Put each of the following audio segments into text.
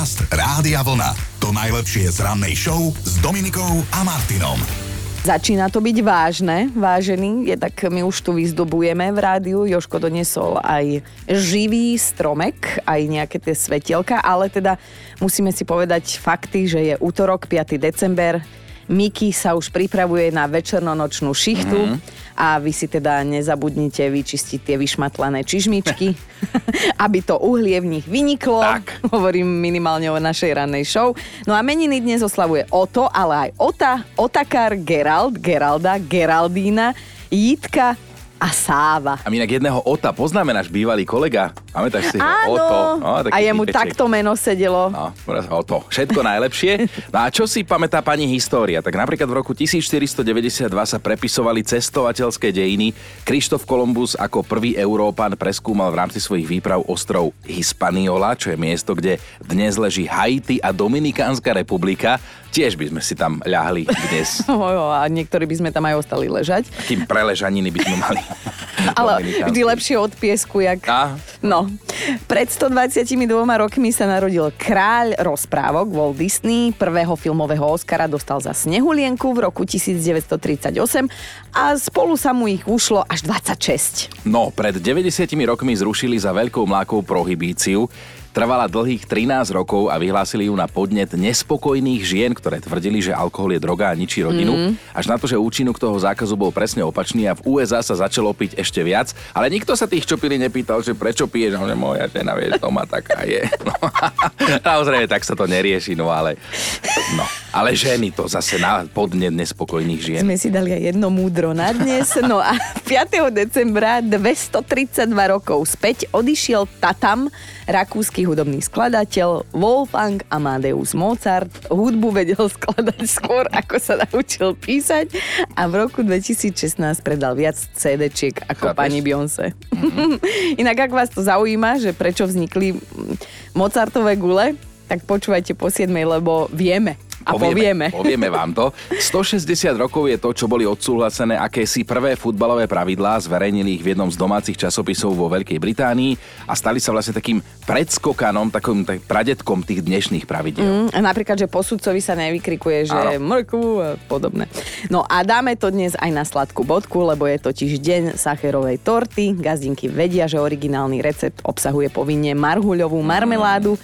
Podcast Rádia Vlna. To najlepšie z rannej show s Dominikou a Martinom. Začína to byť vážne, vážený, je tak my už tu vyzdobujeme v rádiu. Joško donesol aj živý stromek, aj nejaké tie svetielka, ale teda musíme si povedať fakty, že je útorok, 5. december, Miki sa už pripravuje na večernonočnú šichtu mm-hmm. A vy si teda nezabudnite vyčistiť tie vyšmatlané čižmičky, aby to uhlie v nich vyniklo. Tak. Hovorím minimálne o našej rannej show. No a meniny dnes oslavuje Oto, ale aj Ota, Otakar, Gerald, Geralda, Geraldína, Jitka, a Sáva. A inak jedného Ota poznáme, náš bývalý kolega. Pamätáš si ho? Áno, Oto. No, a jemu týpeček. takto meno sedelo. No, Oto. Všetko najlepšie. No a čo si pamätá pani história? Tak napríklad v roku 1492 sa prepisovali cestovateľské dejiny. Krištof Kolumbus ako prvý Európan preskúmal v rámci svojich výprav ostrov Hispaniola, čo je miesto, kde dnes leží Haiti a Dominikánska republika. Tiež by sme si tam ľahli dnes. A niektorí by sme tam aj ostali ležať. Kým preležaniny by sme mali. Ale vždy lepšie od piesku, jak... A? No. Pred 122 rokmi sa narodil kráľ rozprávok Walt Disney. Prvého filmového Oscara dostal za Snehulienku v roku 1938 a spolu sa mu ich ušlo až 26. No, pred 90 rokmi zrušili za veľkou mlákou prohibíciu. Trvala dlhých 13 rokov a vyhlásili ju na podnet nespokojných žien, ktoré tvrdili, že alkohol je droga a ničí rodinu. Mm. Až na to, že účinok toho zákazu bol presne opačný a v USA sa začalo piť ešte viac. Ale nikto sa tých, čo pili, nepýtal, že prečo piješ, no, že moja žena, vieš, doma taká je. No, naozaj, tak sa to nerieši, no ale... No, ale ženy to zase na podnet nespokojných žien. Sme si dali aj jedno múdro na dnes. No a 5. decembra 232 rokov späť odišiel Tatam, rakúsky hudobný skladateľ Wolfgang Amadeus Mozart. Hudbu vedel skladať skôr, ako sa naučil písať a v roku 2016 predal viac CD-čiek ako Chápeš? pani Beyoncé. Inak ak vás to zaujíma, že prečo vznikli Mozartové gule, tak počúvajte po 7, lebo vieme. A povieme. Povieme vám to. 160 rokov je to, čo boli odsúhlasené akési prvé futbalové pravidlá, zverejnili ich v jednom z domácich časopisov vo Veľkej Británii a stali sa vlastne takým predskokanom, takým tak pradetkom tých dnešných pravidel. Mm, napríklad, že posudcovi sa nevykrikuje, že Áno. mrku a podobné. No a dáme to dnes aj na sladkú bodku, lebo je totiž deň sacherovej torty. Gazdinky vedia, že originálny recept obsahuje povinne marhuľovú marmeládu.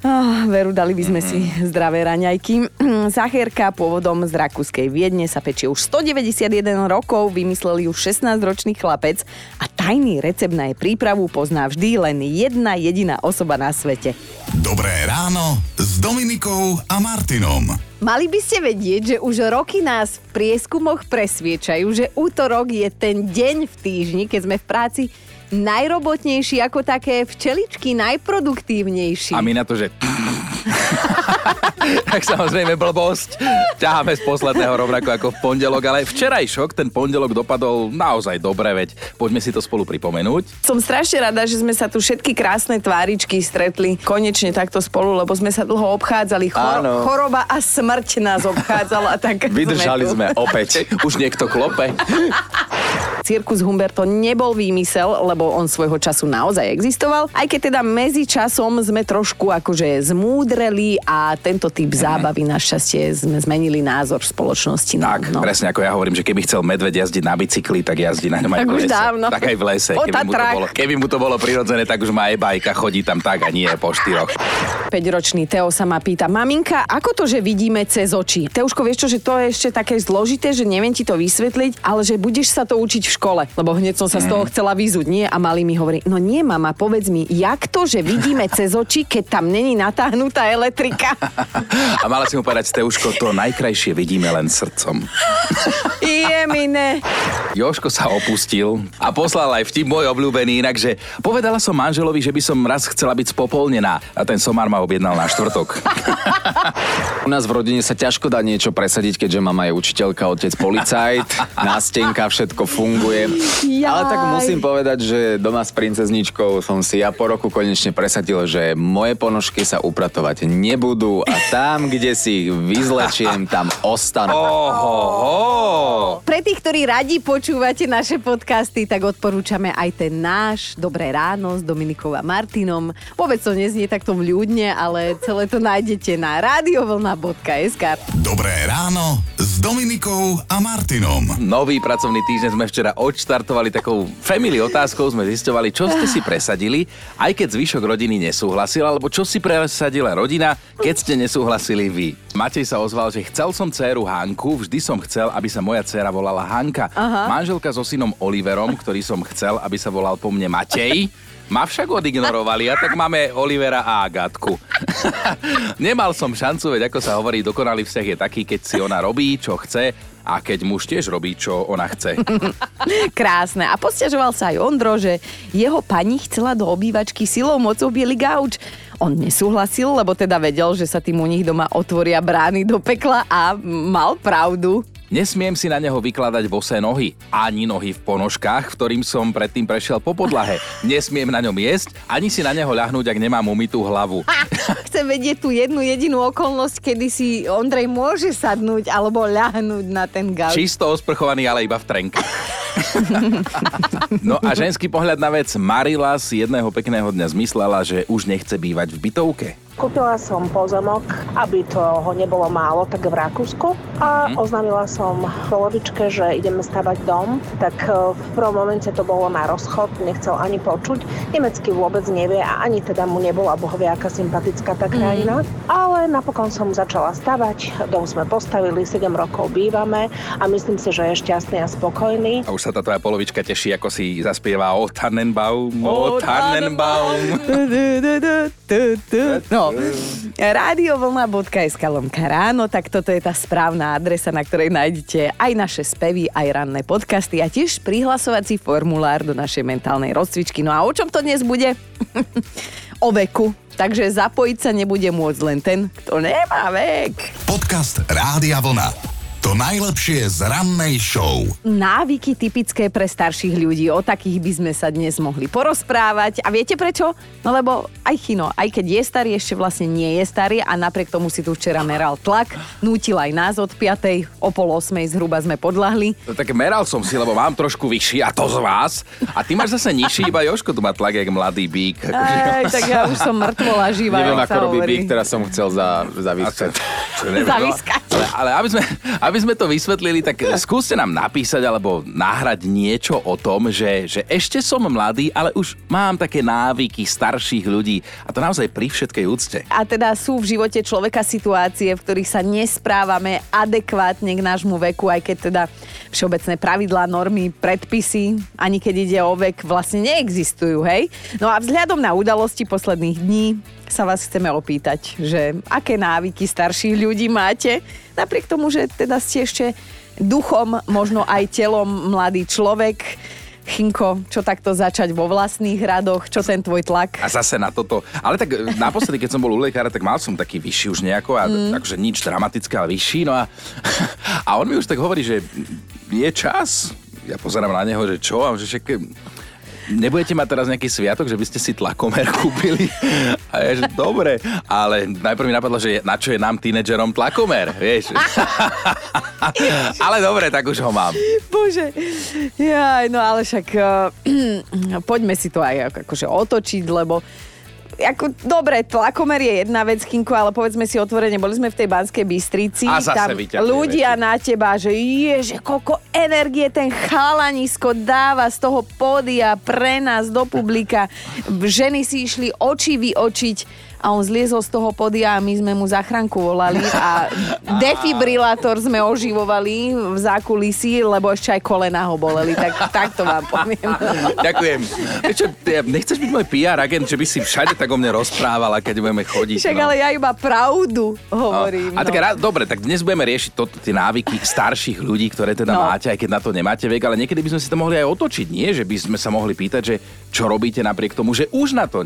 Oh, veru, dali by sme si zdravé raňajky. Sacherka pôvodom z rakúskej Viedne sa pečie už 191 rokov, vymysleli ju 16-ročný chlapec a tajný recept na jej prípravu pozná vždy len jedna jediná osoba na svete. Dobré ráno s Dominikou a Martinom. Mali by ste vedieť, že už roky nás v prieskumoch presviečajú, že útorok je ten deň v týždni, keď sme v práci najrobotnejší ako také včeličky, najproduktívnejší. A my na to, že... tak samozrejme blbosť. Ťaháme z posledného rovnako ako v pondelok, ale včerajšok ten pondelok dopadol naozaj dobre, veď poďme si to spolu pripomenúť. Som strašne rada, že sme sa tu všetky krásne tváričky stretli konečne takto spolu, lebo sme sa dlho obchádzali. Chor- Áno. choroba a smrť nás obchádzala. Tak Vydržali tu. sme opäť. Už niekto klope. Cirkus Humberto nebol výmysel, lebo on svojho času naozaj existoval, aj keď teda medzi časom sme trošku akože zmúdreli a tento typ zábavy našťastie sme zmenili názor v spoločnosti. No, Tak, no. presne ako ja hovorím, že keby chcel medveď jazdiť na bicykli, tak jazdí na ňom aj Tak v už lese. dávno. Tak aj v lese. O Keby mu, to bolo, keby mu to bolo prirodzené, tak už má e-bajka, chodí tam tak a nie po štyroch. 5-ročný Teo sa ma pýta, maminka, ako to, že vidíme cez oči? Teuško, vieš čo, že to je ešte také zložité, že neviem ti to vysvetliť, ale že budeš sa to učiť v škole. Lebo hneď som sa z toho chcela vyzúť, nie? A malý mi hovorí, no nie, mama, povedz mi, jak to, že vidíme cez oči, keď tam není natáhnutá elektrika? A mala si mu povedať, Steuško, to najkrajšie vidíme len srdcom. Je mi ne. Joško sa opustil a poslal aj vtip môj obľúbený inak, že povedala som manželovi, že by som raz chcela byť spopolnená a ten somár ma objednal na štvrtok. U nás v rodine sa ťažko dá niečo presadiť, keďže mama je učiteľka, otec policajt, nástenka, všetko funguje. Jaj. Ale tak musím povedať, že doma s princezničkou som si ja po roku konečne presadil, že moje ponožky sa upratovať nebudú a tam, kde si ich vyzlečiem, tam ostanú. Pre tých, ktorí radi počúvate naše podcasty, tak odporúčame aj ten náš Dobré ráno s Dominikou a Martinom. Vôbec to neznie takto vľúdne, ale celé to nájdete na radiovlna.sk. Dobré ráno Dominikou a Martinom. Nový pracovný týždeň sme včera odštartovali takou family otázkou, sme zisťovali, čo ste si presadili, aj keď zvyšok rodiny nesúhlasil, alebo čo si presadila rodina, keď ste nesúhlasili vy. Matej sa ozval, že chcel som dceru Hanku, vždy som chcel, aby sa moja dcera volala Hanka. Aha. Manželka so synom Oliverom, ktorý som chcel, aby sa volal po mne Matej. Ma však odignorovali a tak máme Olivera a Agatku. Nemal som šancu, veď ako sa hovorí, dokonalý vzťah je taký, keď si ona robí, čo chce a keď muž tiež robí, čo ona chce. Krásne. A posťažoval sa aj Ondro, že jeho pani chcela do obývačky silou mocou biely gauč. On nesúhlasil, lebo teda vedel, že sa tým u nich doma otvoria brány do pekla a mal pravdu. Nesmiem si na neho vykladať bosé nohy, ani nohy v ponožkách, v ktorým som predtým prešiel po podlahe. Nesmiem na ňom jesť, ani si na neho ľahnúť, ak nemám umytú hlavu. Ha, chcem vedieť tú jednu jedinú okolnosť, kedy si Ondrej môže sadnúť alebo ľahnúť na ten gauč. Čisto osprchovaný, ale iba v trenke. No a ženský pohľad na vec. Marila si jedného pekného dňa zmyslela, že už nechce bývať v bytovke. Kúpila som pozemok, aby toho nebolo málo, tak v Rakúsku. A Mhm. oznámila som polovičke, že ideme stavať dom, tak e, v prvom momente to bolo na rozchod, nechcel ani počuť, nemecky vôbec nevie a ani teda mu nebola bohvie aká sympatická tá krajina, ale napokon som začala stavať, dom sme postavili, 7 rokov bývame a myslím si, že je šťastný a spokojný. A už sa tá tvoja polovička teší, ako si zaspieva o Tannenbaum, o Tannenbaum. No, radiovlna.sk lomka ráno, tak toto je tá správna adresa, na ktorej nájdete aj naše spevy, aj ranné podcasty a tiež prihlasovací formulár do našej mentálnej rozcvičky. No a o čom to dnes bude? o veku. Takže zapojiť sa nebude môcť len ten, kto nemá vek. Podcast Rádia Vlna. To najlepšie z rannej show. Návyky typické pre starších ľudí, o takých by sme sa dnes mohli porozprávať. A viete prečo? No lebo aj Chino, aj keď je starý, ešte vlastne nie je starý a napriek tomu si tu včera meral tlak, nútil aj nás od 5. o pol 8. zhruba sme podľahli. No, tak meral som si, lebo mám trošku vyšší a to z vás. A ty máš zase nižší, iba Joško tu má tlak, jak mladý bík. Aj, tak ja už som mŕtvola živá. Neviem, jak ako robí. Bík, teraz som chcel za, za výskať. Zaviskať. Ale, ale aby, sme, aby sme to vysvetlili, tak skúste nám napísať alebo nahrať niečo o tom, že, že ešte som mladý, ale už mám také návyky starších ľudí. A to naozaj pri všetkej úcte. A teda sú v živote človeka situácie, v ktorých sa nesprávame adekvátne k nášmu veku, aj keď teda všeobecné pravidlá, normy, predpisy, ani keď ide o vek, vlastne neexistujú, hej? No a vzhľadom na udalosti posledných dní sa vás chceme opýtať, že aké návyky starších ľudí máte, napriek tomu, že teda ste ešte duchom, možno aj telom mladý človek. Chinko, čo takto začať vo vlastných radoch, čo ten tvoj tlak? A zase na toto. Ale tak e, naposledy, keď som bol u lekára, tak mal som taký vyšší už nejako, a mm. takže nič dramatické, ale vyšší. No a, a on mi už tak hovorí, že je čas. Ja pozerám na neho, že čo? A že však, nebudete mať teraz nejaký sviatok, že by ste si tlakomer kúpili? A ja, že dobre, ale najprv mi napadlo, že na čo je nám tínedžerom tlakomer, vieš? ale dobre, tak už ho mám. Bože, jaj, no ale však uh, poďme si to aj ako- akože otočiť, lebo ako, dobre, tlakomer je jedna vec, Kinko, ale povedzme si otvorene, boli sme v tej Banskej Bystrici, A zase tam ľudia veci. na teba, že je, že koľko energie ten chalanisko dáva z toho pódia pre nás do publika. Ženy si išli oči vyočiť a on zliezol z toho podia a my sme mu záchranku volali a defibrilátor sme oživovali v zákulisí, lebo ešte aj kolena ho boleli, tak, tak to vám poviem. Ďakujem. Vieš čo, ty nechceš byť môj PR agent, že by si všade tak o mne rozprávala, keď budeme chodiť. Však no. ale ja iba pravdu hovorím. A tak no. dobre, tak dnes budeme riešiť to, tie návyky starších ľudí, ktoré teda No. máte, aj keď na to nemáte vek, ale niekedy by sme si to mohli aj otočiť, nie? Že by sme sa mohli pýtať, že čo robíte napriek tomu, že už na to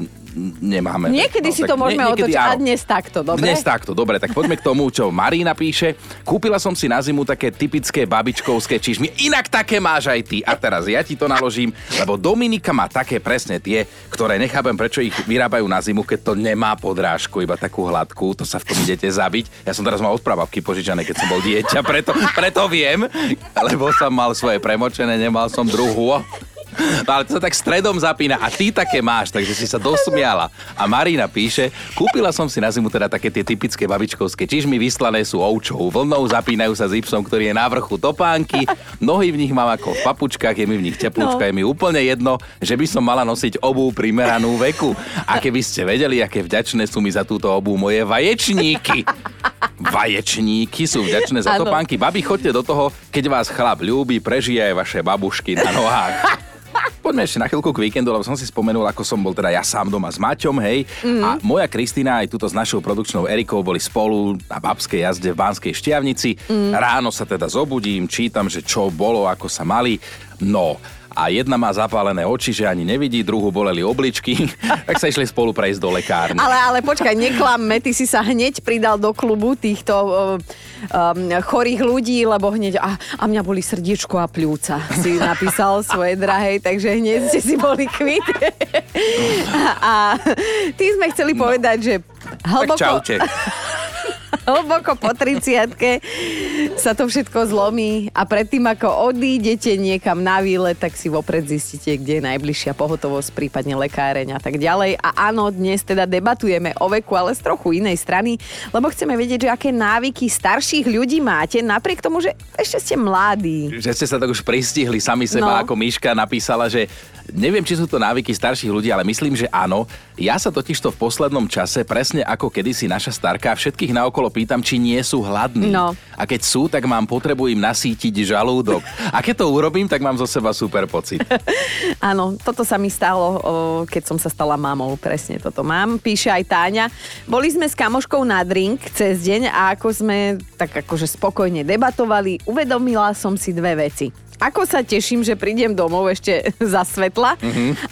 nemáme. Niekedy si tak to môžeme niekedy otočiť. A áno. dnes takto, dobre? Dnes takto, dobre, tak poďme k tomu, čo Marína píše. Kúpila som si na zimu také typické babičkovské čižmy, inak také máš aj ty. A teraz ja ti to naložím, lebo Dominika má také presne tie, ktoré nechápem, prečo ich vyrábajú na zimu, keď to nemá podrážku, iba takú hladkú, to sa v tom idete zabiť. Ja som teraz mal od prababky požičané, keď som bol dieťa, preto, preto viem, lebo som mal svoje premočené, nemal som druhú. No ale to sa tak stredom zapína a ty také máš, takže si sa dosmiala. A Marina píše, kúpila som si na zimu teda také tie typické babičkovské čižmy, vyslané sú ovčou vlnou, zapínajú sa zipsom, ktorý je na vrchu topánky, nohy v nich mám ako v papučkách, je mi v nich teplúčka, no. je mi úplne jedno, že by som mala nosiť obu primeranú veku. A keby ste vedeli, aké vďačné sú mi za túto obu moje vaječníky. Vaječníky sú vďačné za Áno. topánky. Babi, choďte do toho, keď vás chlap ľúbi, prežije aj vaše babušky na nohách. Poďme ešte na chvíľku k víkendu, lebo som si spomenul, ako som bol teda ja sám doma s Maťom, hej. Mm. A moja Kristina aj tuto s našou produkčnou Erikou boli spolu na babskej jazde v Banskej Štiavnici. Mm. Ráno sa teda zobudím, čítam, že čo bolo, ako sa mali. No, a jedna má zapálené oči, že ani nevidí, druhú boleli obličky, tak sa išli spolu prejsť do lekárne. Ale, ale počkaj, neklamme, ty si sa hneď pridal do klubu týchto um, chorých ľudí, lebo hneď, a, a mňa boli srdiečko a pľúca, si napísal svojej drahej, takže hneď ste si boli kvit. a, a ty sme chceli povedať, že hlboko... Tak čaute. hlboko po 30 sa to všetko zlomí a predtým, ako odídete niekam na výlet, tak si vopred zistíte, kde je najbližšia pohotovosť, prípadne lekáreň a tak ďalej. A áno, dnes teda debatujeme o veku, ale z trochu inej strany, lebo chceme vedieť, že aké návyky starších ľudí máte, napriek tomu, že ešte ste mladí. Že ste sa tak už pristihli sami seba, No. ako Miška napísala, že neviem, či sú to návyky starších ľudí, ale myslím, že áno. Ja sa totižto v poslednom čase, presne ako kedysi naša starka, všetkých naokolo pýtam, či nie sú hladní. No. A keď sú, tak mám potrebu im nasítiť žalúdok. A keď to urobím, tak mám zo seba super pocit. Áno, toto sa mi stalo, keď som sa stala mamou, presne toto mám. Píše aj Táňa. Boli sme s kamoškou na drink cez deň a ako sme tak akože spokojne debatovali, uvedomila som si dve veci. Ako sa teším, že prídem domov ešte za svetla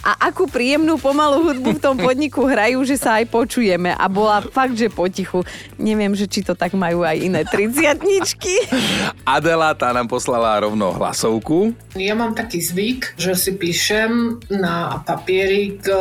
a akú príjemnú pomalú hudbu v tom podniku hrajú, že sa aj počujeme a bola fakt, že potichu. Neviem, že či to tak majú aj iné triciatničky. Adela tá nám poslala rovno hlasovku. Ja mám taký zvyk, že si píšem na papierik e,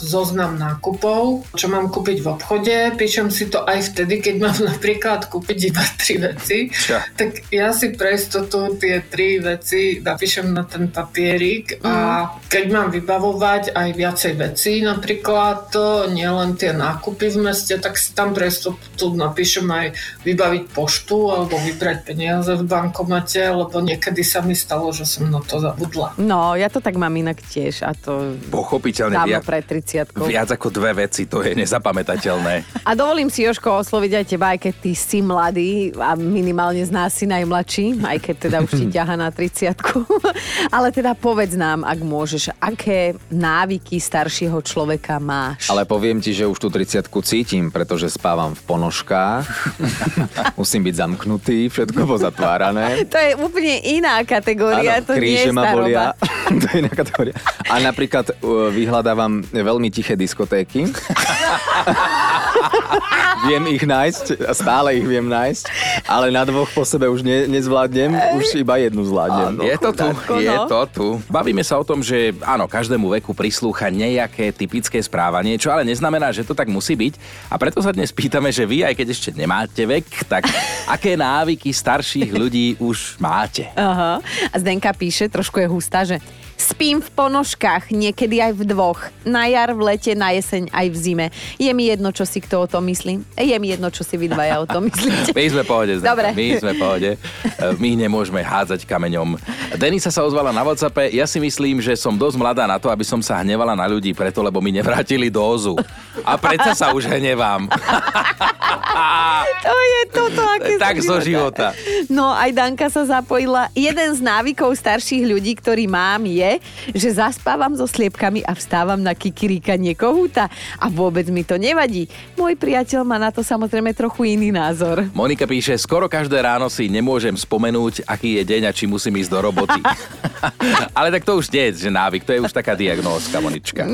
zoznam nákupov, čo mám kúpiť v obchode. Píšem si to aj vtedy, keď mám napríklad kúpiť iba tri veci. Čo? Tak ja si pre istotu tie tri veci napíšem na ten papierik a keď mám vybavovať aj viacej vecí, napríklad to, nielen tie nákupy v meste, tak si tam pre istotu napíšem aj vybaviť poštu alebo vybrať peniaze v bankomate, lebo niekedy sa mi stalo, že som na to zabudla. No, ja to tak mám inak tiež a to Pochopiteľne dávno viac, pred 30 viac ako dve veci, to je nezapamätateľné. A dovolím si, Joško, osloviť aj teba, aj keď ty si mladý a minimálne z nás si najmladší, aj keď teda už ti ťaha na 30 Ale teda povedz nám, ak môžeš, aké návyky staršieho človeka máš. Ale poviem ti, že už tú 30 cítim, pretože spávam v ponožkách. Musím byť zamknutý, všetko pozatvárané. To je úplne iná kategória, to nie je kríže ma bolia. to je iná kategória. A napríklad uh, vyhľadávam veľmi tiché diskotéky. Viem ich nájsť, stále ich viem nájsť, ale na dvoch po sebe už ne, nezvládnem, už iba jednu zvládnem. je to tu, chudátko, je no. to tu. Bavíme sa o tom, že áno, každému veku prislúcha nejaké typické správanie, čo ale neznamená, že to tak musí byť. A preto sa dnes pýtame, že vy, aj keď ešte nemáte vek, tak aké návyky starších ľudí už máte? Aha. A Zdenka píše, trošku je hustá, že spím v ponožkách, niekedy aj v dvoch. Na jar, v lete, na jeseň, aj v zime. Je mi jedno, čo si kto o tom myslí. Je mi jedno, čo si vy dvaja o tom myslíte. My sme pohode, Zdenka, Dobre. my sme pohode. My nemôžeme hádzať kameňom. Denisa sa ozvala na WhatsAppe. Ja si myslím, že som dosť mladá na to, aby som sa hnevala na ľudí preto, lebo mi nevrátili dózu. A preto sa už hnevám. To je toto, aké Tak zo života. No, aj Danka sa zapojila. Jeden z návykov starších ľudí, ktorý mám, je, že zaspávam so sliepkami a vstávam na kikiríkanie kohúta. A vôbec mi to nevadí. Môj priateľ má na to samozrejme trochu iný názor. Monika píše, skoro každé ráno si nemôžem spomenúť, aký je deň a či musím ísť do roboty. Ale tak to už nie je, že návyk, to je už taká diagnózka, Monička.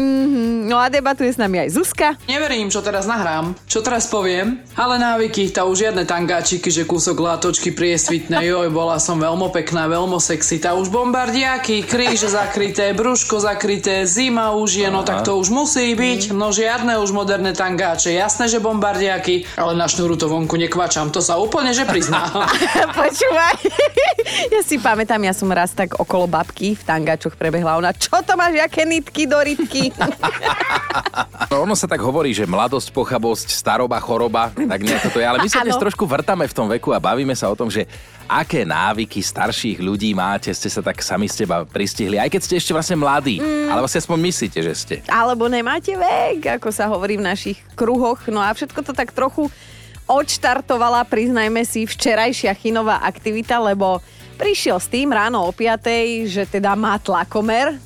No a debatuje s nami aj Zuzka. Neverím, čo teraz nahrám, čo teraz poviem, ale návyky, to už žiadne tangáčiky, že kúsok látočky pri priesvitné. Joj, bola som veľmi pekná, veľmi sexy. Tá už bombardiaky, kríž zakryté, brúško zakryté, zima už je, no tak to už musí byť. No žiadne už moderné tangáče. Jasné, že bombardiaky, ale na šnúru to vonku nekvačam. To sa úplne, že priznám. Počúvaj, ja si pamätám, ja som raz tak okolo babky v tangáčoch prebehla. Ona, čo to máš, jaké nitky do rytky? No, ono sa tak hovorí, že mladosť, pochabosť, staroba, choroba, tak nejako to je. Ale my sa dnes trošku vrtame v tom veku a bavíme sa o tom, že aké návyky starších ľudí máte, ste sa tak sami z teba pristihli, aj keď ste ešte vlastne mladí. Mm. Ale vlastne aspoň myslíte, že ste. Alebo nemáte vek, ako sa hovorí v našich kruhoch. No a všetko to tak trochu odštartovala, priznajme si, včerajšia chinová aktivita, lebo prišiel s tým ráno o 5, že teda má tlakomer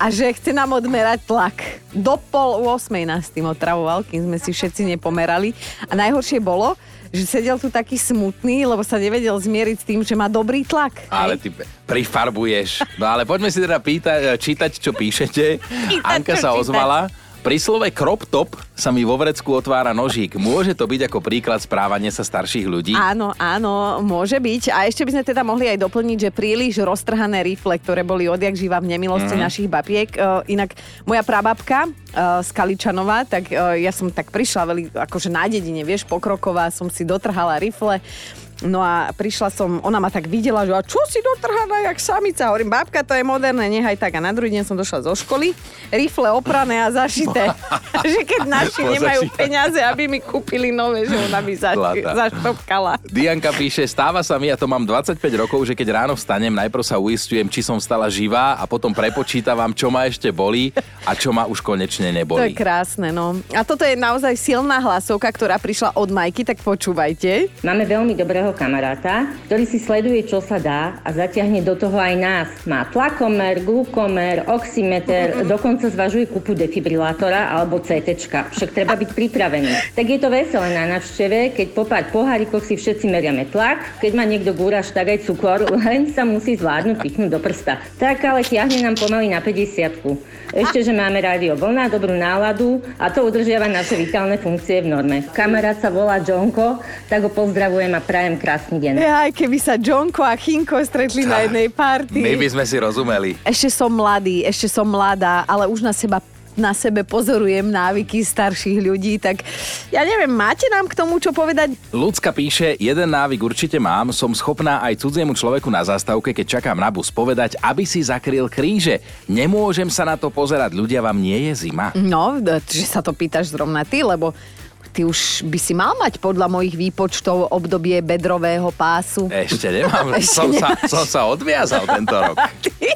a že chce nám odmerať tlak. Do pol 8 nás tým otravoval, kým sme si všetci nepomerali. A najhoršie bolo, že sedel tu taký smutný, lebo sa nevedel zmieriť s tým, že má dobrý tlak. Ale ty prifarbuješ. No ale poďme si teda pýtať, čítať, čo píšete. Anka čo sa čítať. ozvala. Pri slove crop top sa mi vo vrecku otvára nožík. Môže to byť ako príklad správania sa starších ľudí? Áno, áno, môže byť. A ešte by sme teda mohli aj doplniť, že príliš roztrhané rifle, ktoré boli odjak živa v nemilosti mm. našich babiek. Uh, inak moja prababka uh, z Kaličanova, tak uh, ja som tak prišla veľmi, akože na dedine, vieš, pokroková, som si dotrhala rifle. No a prišla som, ona ma tak videla, že a čo si dotrhaná jak samica? Hovorím, babka, to je moderné, nechaj tak. A na druhý deň som došla zo školy, rifle oprané a zašité. že keď naši nemajú peniaze, aby mi kúpili nové, že ona by zaš- zaštopkala. Dianka píše, stáva sa mi, ja to mám 25 rokov, že keď ráno vstanem, najprv sa uistujem, či som vstala živá a potom prepočítavam, čo ma ešte bolí a čo ma už konečne To je krásne, no. A toto je naozaj silná hlasovka, ktorá prišla od Majky, tak počúvajte. Máme veľmi dobrého kamaráta, ktorý si sleduje, čo sa dá a zatiahne do toho aj nás. Má tlakomer, glukomer, oximeter, dokonca zvažuje kúpu defibrilátora alebo CT. Však treba byť pripravený. Tak je to veselé na návšteve, keď po pár pohárikoch si všetci meriame tlak, keď má niekto gúraš, tak aj cukor, len sa musí zvládnuť pichnúť do prsta. Tak ale tiahne nám pomaly na 50 ešte, že máme rádio vlna, dobrú náladu a to udržiava naše vitálne funkcie v norme. Kamarát sa volá Johnko, tak ho pozdravujem a prajem krásny deň. Aj keby sa Johnko a Chinko stretli na jednej party. My by sme si rozumeli. Ešte som mladý, ešte som mladá, ale už na seba na sebe pozorujem návyky starších ľudí, tak ja neviem, máte nám k tomu čo povedať? Ľudská píše, jeden návyk určite mám, som schopná aj cudziemu človeku na zastávke, keď čakám na bus, povedať, aby si zakryl kríže. Nemôžem sa na to pozerať, ľudia, vám nie je zima. No, že sa to pýtaš zrovna ty, lebo ty už by si mal mať podľa mojich výpočtov obdobie bedrového pásu. Ešte nemám, Ešte som, sa, som sa odviazal tento rok.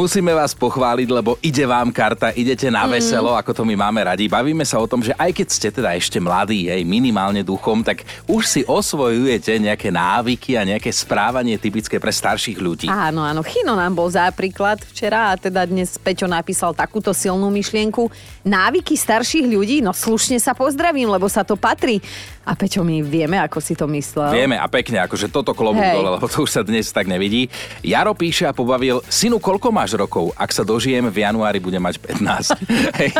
Musíme vás pochváliť, lebo ide vám karta, idete na veselo, ako to my máme radi. Bavíme sa o tom, že aj keď ste teda ešte mladí, hej, minimálne duchom, tak už si osvojujete nejaké návyky a nejaké správanie typické pre starších ľudí. Áno, áno. Chino nám bol za príklad včera a teda dnes Peťo napísal takúto silnú myšlienku. Návyky starších ľudí, no slušne sa pozdravím, lebo sa to patrí. A Peťo, my vieme, ako si to myslel. Vieme a pekne, akože toto klobúk Hej. dole, lebo to už sa dnes tak nevidí. Jaro píše a pobavil, synu, koľko máš rokov? Ak sa dožijem, v januári budem mať 15. Hej.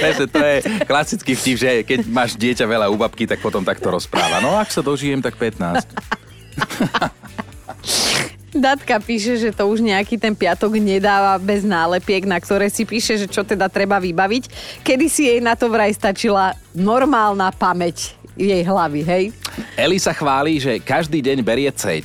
Presne, to je klasický vtip, že keď máš dieťa veľa u babky, tak potom takto rozpráva. No ak sa dožijem, tak 15. Datka píše, že to už nejaký ten piatok nedáva bez nálepiek, na ktoré si píše, že čo teda treba vybaviť. Kedy si jej na to vraj stačila normálna pamäť jej hlavy, hej? Eli sa chváli, že každý deň berie C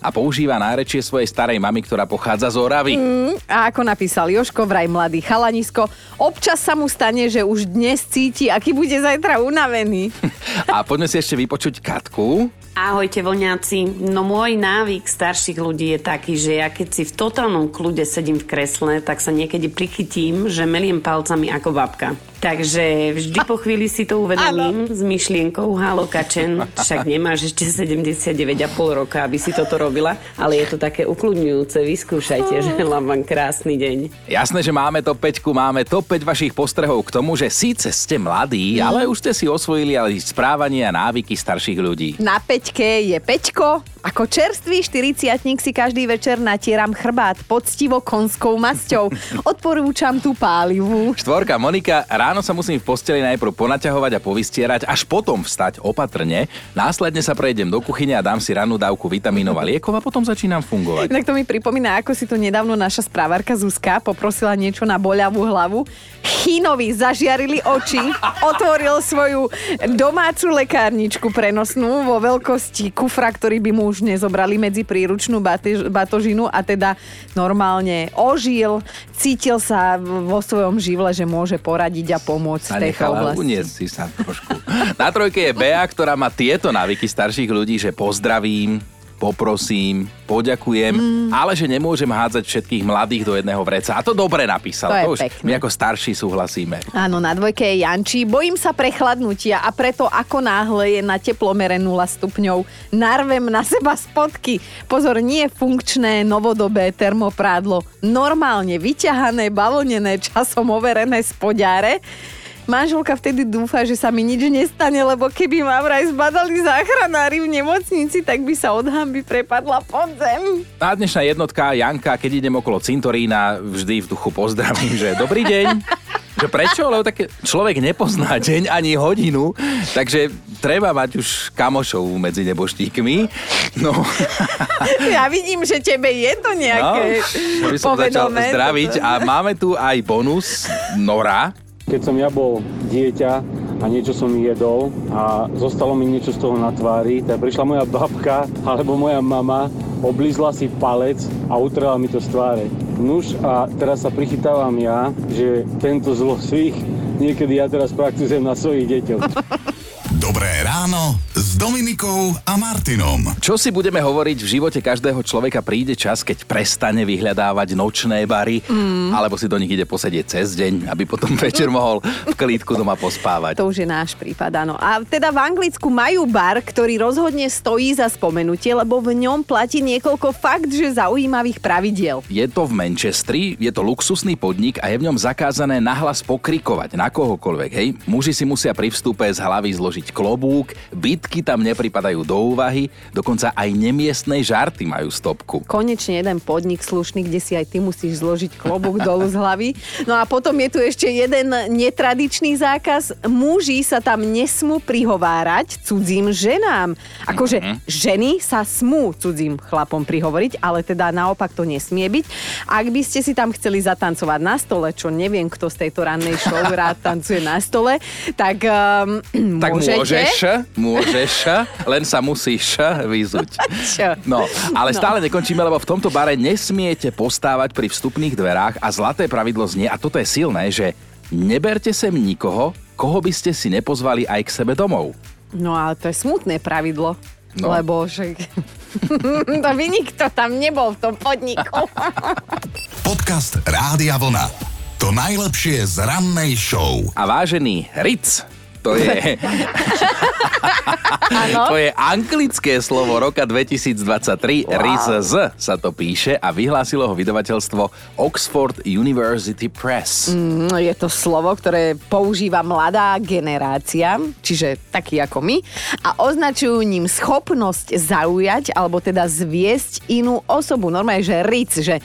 a používa nárečie svojej starej mamy, ktorá pochádza z Oravy. Mm, a ako napísal Joško, vraj mladý chalanisko, občas sa mu stane, že už dnes cíti, aký bude zajtra unavený. A poďme si ešte vypočuť Katku. Ahojte voňáci. No môj návyk starších ľudí je taký, že ja keď si v totálnom kľude sedím v kresle, tak sa niekedy prichytím, že meliem palcami ako babka. Takže vždy po chvíli si to uvedomím s myšlienkou, halo kačen, však nemáš ešte 79,5 roka, aby si toto robila, ale je to také ukludňujúce, vyskúšajte, želám vám krásny deň. Jasné, že máme top 5, máme top 5 vašich postrehov k tomu, že síce ste mladí, ale už ste si osvojili ale správanie a návyky starších ľudí. Na Peťke je Peťko, Ako čerstvý štyriciatník si každý večer natieram chrbát poctivo konskou masťou. Odporúčam tú pálivú. Štvorka Monika, ráno sa musím v posteli najprv ponaťahovať a povystierať, až potom vstať opatrne. Následne sa prejdem do kuchyne a dám si rannú dávku vitamínov a liekov a potom začínam fungovať. Tak to mi pripomína, ako si tu nedávno naša správárka Zuzka poprosila niečo na boľavú hlavu. Chinovi zažiarili oči, otvoril svoju domácu lekárničku prenosnú vo veľkosti kufra, ktorý by mu už nezobrali medzi príručnú batož, batožinu a teda normálne ožil, cítil sa vo svojom živle, že môže poradiť a pomôcť v A tejto nechala oblasti. uniesť si sa trošku. Na trojke je Bea, ktorá má tieto návyky starších ľudí, že pozdravím, poprosím, poďakujem, mm. ale že nemôžem hádzať všetkých mladých do jedného vreca. A to dobre napísal. To je už pekné. my ako starší súhlasíme. Áno, na dvojke je Janči. Bojím sa prechladnutia a preto ako náhle je na teplomere 0 stupňov, narvem na seba spodky. Pozor, nie funkčné, novodobé termoprádlo. Normálne vyťahané, bavlnené, časom overené spodiare. Manželka vtedy dúfa, že sa mi nič nestane, lebo keby ma vraj zbadali záchranári v nemocnici, tak by sa od hamby prepadla pod zem. A dnešná jednotka Janka, keď idem okolo cintorína, vždy v duchu pozdravím, že dobrý deň. Že prečo? Lebo tak človek nepozná deň ani hodinu, takže treba mať už kamošov medzi neboštíkmi. No, Ja vidím, že tebe je to nejaké no by som začal zdraviť. A máme tu aj bonus Nora. Keď som ja bol dieťa a niečo som jedol a zostalo mi niečo z toho na tvári, tak prišla moja babka alebo moja mama, oblízla si palec a utrela mi to z tváre. Nuž a teraz sa prichytávam ja, že tento zlosvých niekedy ja teraz praktizujem na svojich deťoch. Dobré ráno Dominikou a Martinom. Čo si budeme hovoriť, v živote každého človeka príde čas, keď prestane vyhľadávať nočné bary, mm. alebo si do nich ide posedieť cez deň, aby potom večer mohol v klídku doma pospávať. To už je náš prípad, áno. A teda v Anglicku majú bar, ktorý rozhodne stojí za spomenutie, lebo v ňom platí niekoľko fakt, že zaujímavých pravidiel. Je to v Manchestri, je to luxusný podnik a je v ňom zakázané nahlas pokrikovať na kohokoľvek, hej. Muži si musia pri vstupe z hlavy zložiť klobúk, bitky tam nepripadajú do úvahy, dokonca aj nemiestnej žarty majú stopku. Konečne jeden podnik slušný, kde si aj ty musíš zložiť klobúk dolu z hlavy. No a potom je tu ešte jeden netradičný zákaz. Muži sa tam nesmú prihovárať cudzím ženám. Akože ženy sa smú cudzím chlapom prihovoriť, ale teda naopak to nesmie byť. Ak by ste si tam chceli zatancovať na stole, čo neviem, kto z tejto rannej show rád tancuje na stole, tak um, Tak môžete. môžeš, môžeš, len sa musíš vyzuť. Čo? No, ale No. stále nekončíme, lebo v tomto bare nesmiete postávať pri vstupných dverách a zlaté pravidlo znie, a toto je silné, že neberte sem nikoho, koho by ste si nepozvali aj k sebe domov. No ale to je smutné pravidlo. No. Lebo že... to by nikto tam nebol v tom podniku. Podcast Rádia Vlna. To najlepšie z rannej show. A vážený Ritz, to je, to je anglické slovo roka 2023. Wow. RIZ sa to píše a vyhlásilo ho vydavateľstvo Oxford University Press. Mm, Je to slovo, ktoré používa mladá generácia, čiže takí ako my, a označujú ním schopnosť zaujať, alebo teda zviesť inú osobu. Normálne, že ric, že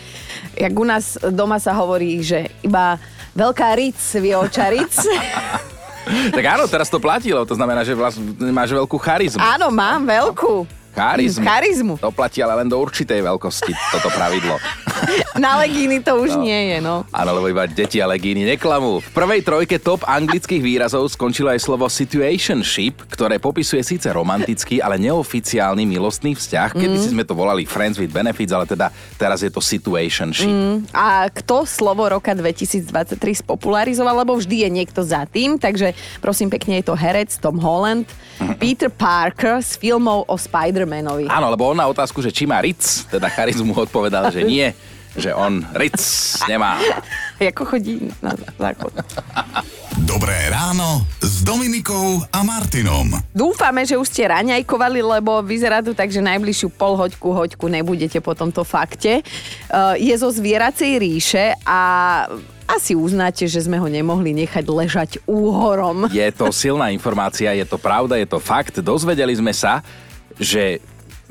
jak u nás doma sa hovorí, že iba veľká ric vie očaric. Tak áno, teraz to platilo, to znamená, že vlastne máš veľkú charizmu. Áno, mám veľkú. Charizmu. Charizmu. To platí ale len do určitej veľkosti, toto pravidlo. Na legíny to už nie je, no. Áno, lebo iba deti a legíny neklamú. V prvej trojke top anglických výrazov skončilo aj slovo situationship, ktoré popisuje síce romantický, ale neoficiálny milostný vzťah. Kedy si sme to volali friends with benefits, ale teda teraz je to situationship. Mm, a kto slovo roka 2023 spopularizoval, lebo vždy je niekto za tým, takže prosím pekne je to herec Tom Holland, Peter Parker z filmov o Spider-Manovi. Áno, lebo on na otázku, že či má Ritz, teda charizmu odpovedal, že nie, že on Ritz nemá. Ako chodí na záchod. Dobré ráno s Dominikou a Martinom. Dúfame, že už ste raňajkovali, lebo vyzerá to tak, že najbližšiu polhoďku, hoďku nebudete po tomto fakte. Uh, je zo zvieracej ríše a asi uznáte, že sme ho nemohli nechať ležať úhorom. Je to silná informácia, je to pravda, je to fakt. Dozvedeli sme sa, že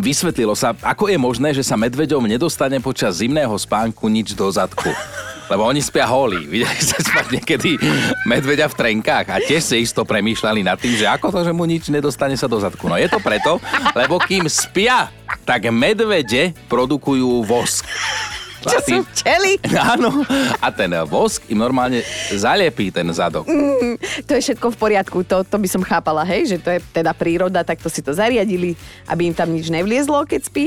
vysvetlilo sa, ako je možné, že sa medveďom nedostane počas zimného spánku nič do zadku. Lebo oni spia holí. Videli ste spať niekedy medveďa v trenkách a tiež si isto premýšľali nad tým, že ako to, že mu nič nedostane sa do zadku. No je to preto, lebo kým spia, tak medvede produkujú vosk. Čo sú včely? Áno, a ten vosk im normálne zalepí ten zadok. Mm, to je všetko v poriadku, to, to by som chápala, hej, že to je teda príroda, tak to si to zariadili, aby im tam nič nevliezlo, keď spí.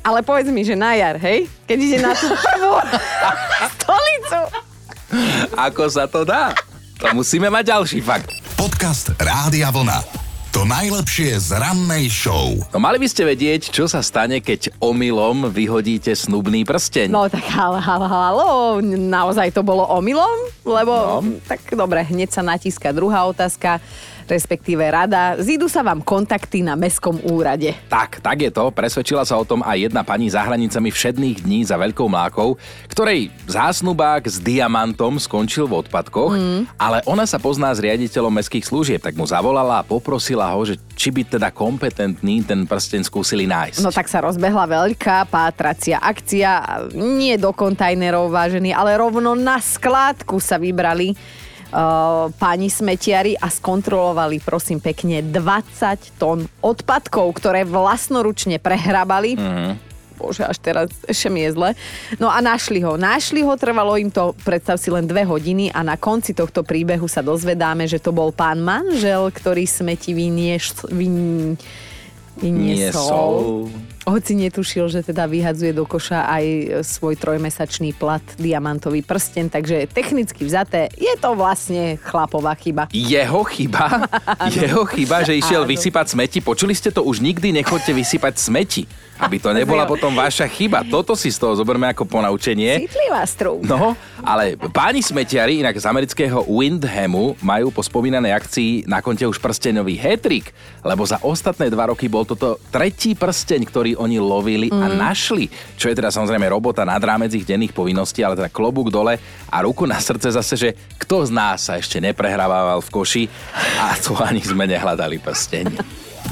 Ale povedz mi, že na jar, hej, keď ide na tú prvú stolicu. Ako sa to dá? To musíme mať ďalší fakt. Podcast Rádia Vlna. To najlepšie z rannej show. No mali by ste vedieť, čo sa stane, keď omylom vyhodíte snubný prsteň. No tak halo, halo, halo, naozaj to bolo omylom? Lebo, no. tak dobre, hneď sa natíska druhá otázka respektíve rada. Zídu sa vám kontakty na Mestskom úrade. Tak, tak je to. Presvedčila sa o tom aj jedna pani za hranicami všedných dní za Veľkou mlákou, ktorej zásnubák s diamantom skončil v odpadkoch, mm. ale ona sa pozná s riaditeľom mestských služieb, tak mu zavolala a poprosila ho, že či by teda kompetentný ten prsten skúsili nájsť. No tak sa rozbehla veľká pátracia akcia, nie do kontajnerov vážený, ale rovno na skládku sa vybrali uh, páni smetiari a skontrolovali prosím pekne 20 tón odpadkov, ktoré vlastnoručne prehrabali. Mm-hmm bože, až teraz ešte mi je zle. No a našli ho. Našli ho, trvalo im to, predstav si, len dve hodiny a na konci tohto príbehu sa dozvedáme, že to bol pán manžel, ktorý smeti vynieš, vyn, vyniesol. Hoci netušil, že teda vyhadzuje do koša aj svoj trojmesačný plat, diamantový prsten, takže technicky vzaté je to vlastne chlapová chyba. Jeho chyba? Jeho chyba, že išiel vysypať smeti? Počuli ste to? Už nikdy nechoďte vysypať smeti. Aby to nebola potom vaša chyba. Toto si z toho zoberme ako ponaučenie. Citlivá strú. No, ale páni smetiari inak z amerického Windhamu majú po spomínanej akcii na konte už prsteňový hetrik, lebo za ostatné dva roky bol toto tretí prsteň, ktorý oni lovili mm. a našli. Čo je teda samozrejme robota nad rámec ich denných povinností, ale teda klobúk dole a ruku na srdce zase, že kto z nás sa ešte neprehrával v koši a to ani sme nehľadali prsteň.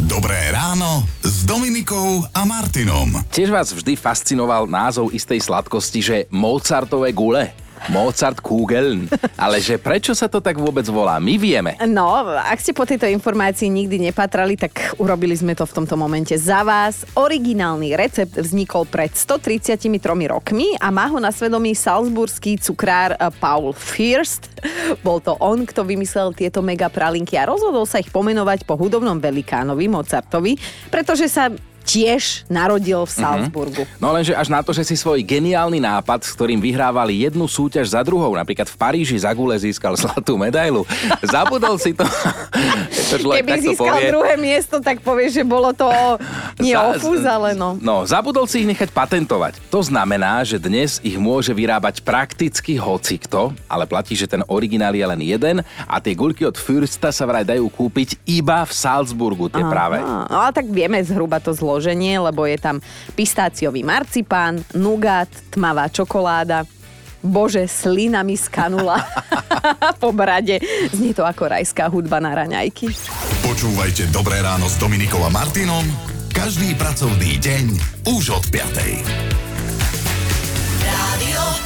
Dobré ráno s Dominikou a Martinom. Tiež vás vždy fascinoval názov istej sladkosti, že Mozartové gule. Mozart Kugeln. Ale že prečo sa to tak vôbec volá? My vieme. No, ak ste po tejto informácii nikdy nepatrali, tak urobili sme to v tomto momente za vás. Originálny recept vznikol pred 133 rokmi a má ho na svedomí salzburský cukrár eh, Paul First. Bol to on, kto vymyslel tieto mega pralinky a rozhodol sa ich pomenovať po hudobnom velikánovi Mozartovi, pretože sa tiež narodil v mhm. Salzburgu. Mm-hmm. No lenže až na to, že si svoj geniálny nápad, s ktorým vyhrávali jednu súťaž za druhou, napríklad v Paríži za gule získal zlatú medailu, zabudol si to. to Keby získal povie. druhé miesto, tak povie, že bolo to nie za, ofúz, ale no. No, zabudol si ich nechať patentovať. To znamená, že dnes ich môže vyrábať prakticky hocikto, ale platí, že ten originál je len jeden a tie guľky od Fürsta sa vraj dajú kúpiť iba v Salzburgu, tie Aha, práve. No, ale tak vieme zhruba to zlo zloženie, lebo je tam pistáciový marcipán, nugát, tmavá čokoláda. Bože, slina mi skanula po brade. Znie to ako rajská hudba na raňajky. Počúvajte Dobré ráno s Dominikom a Martinom každý pracovný deň už od 5. Rádio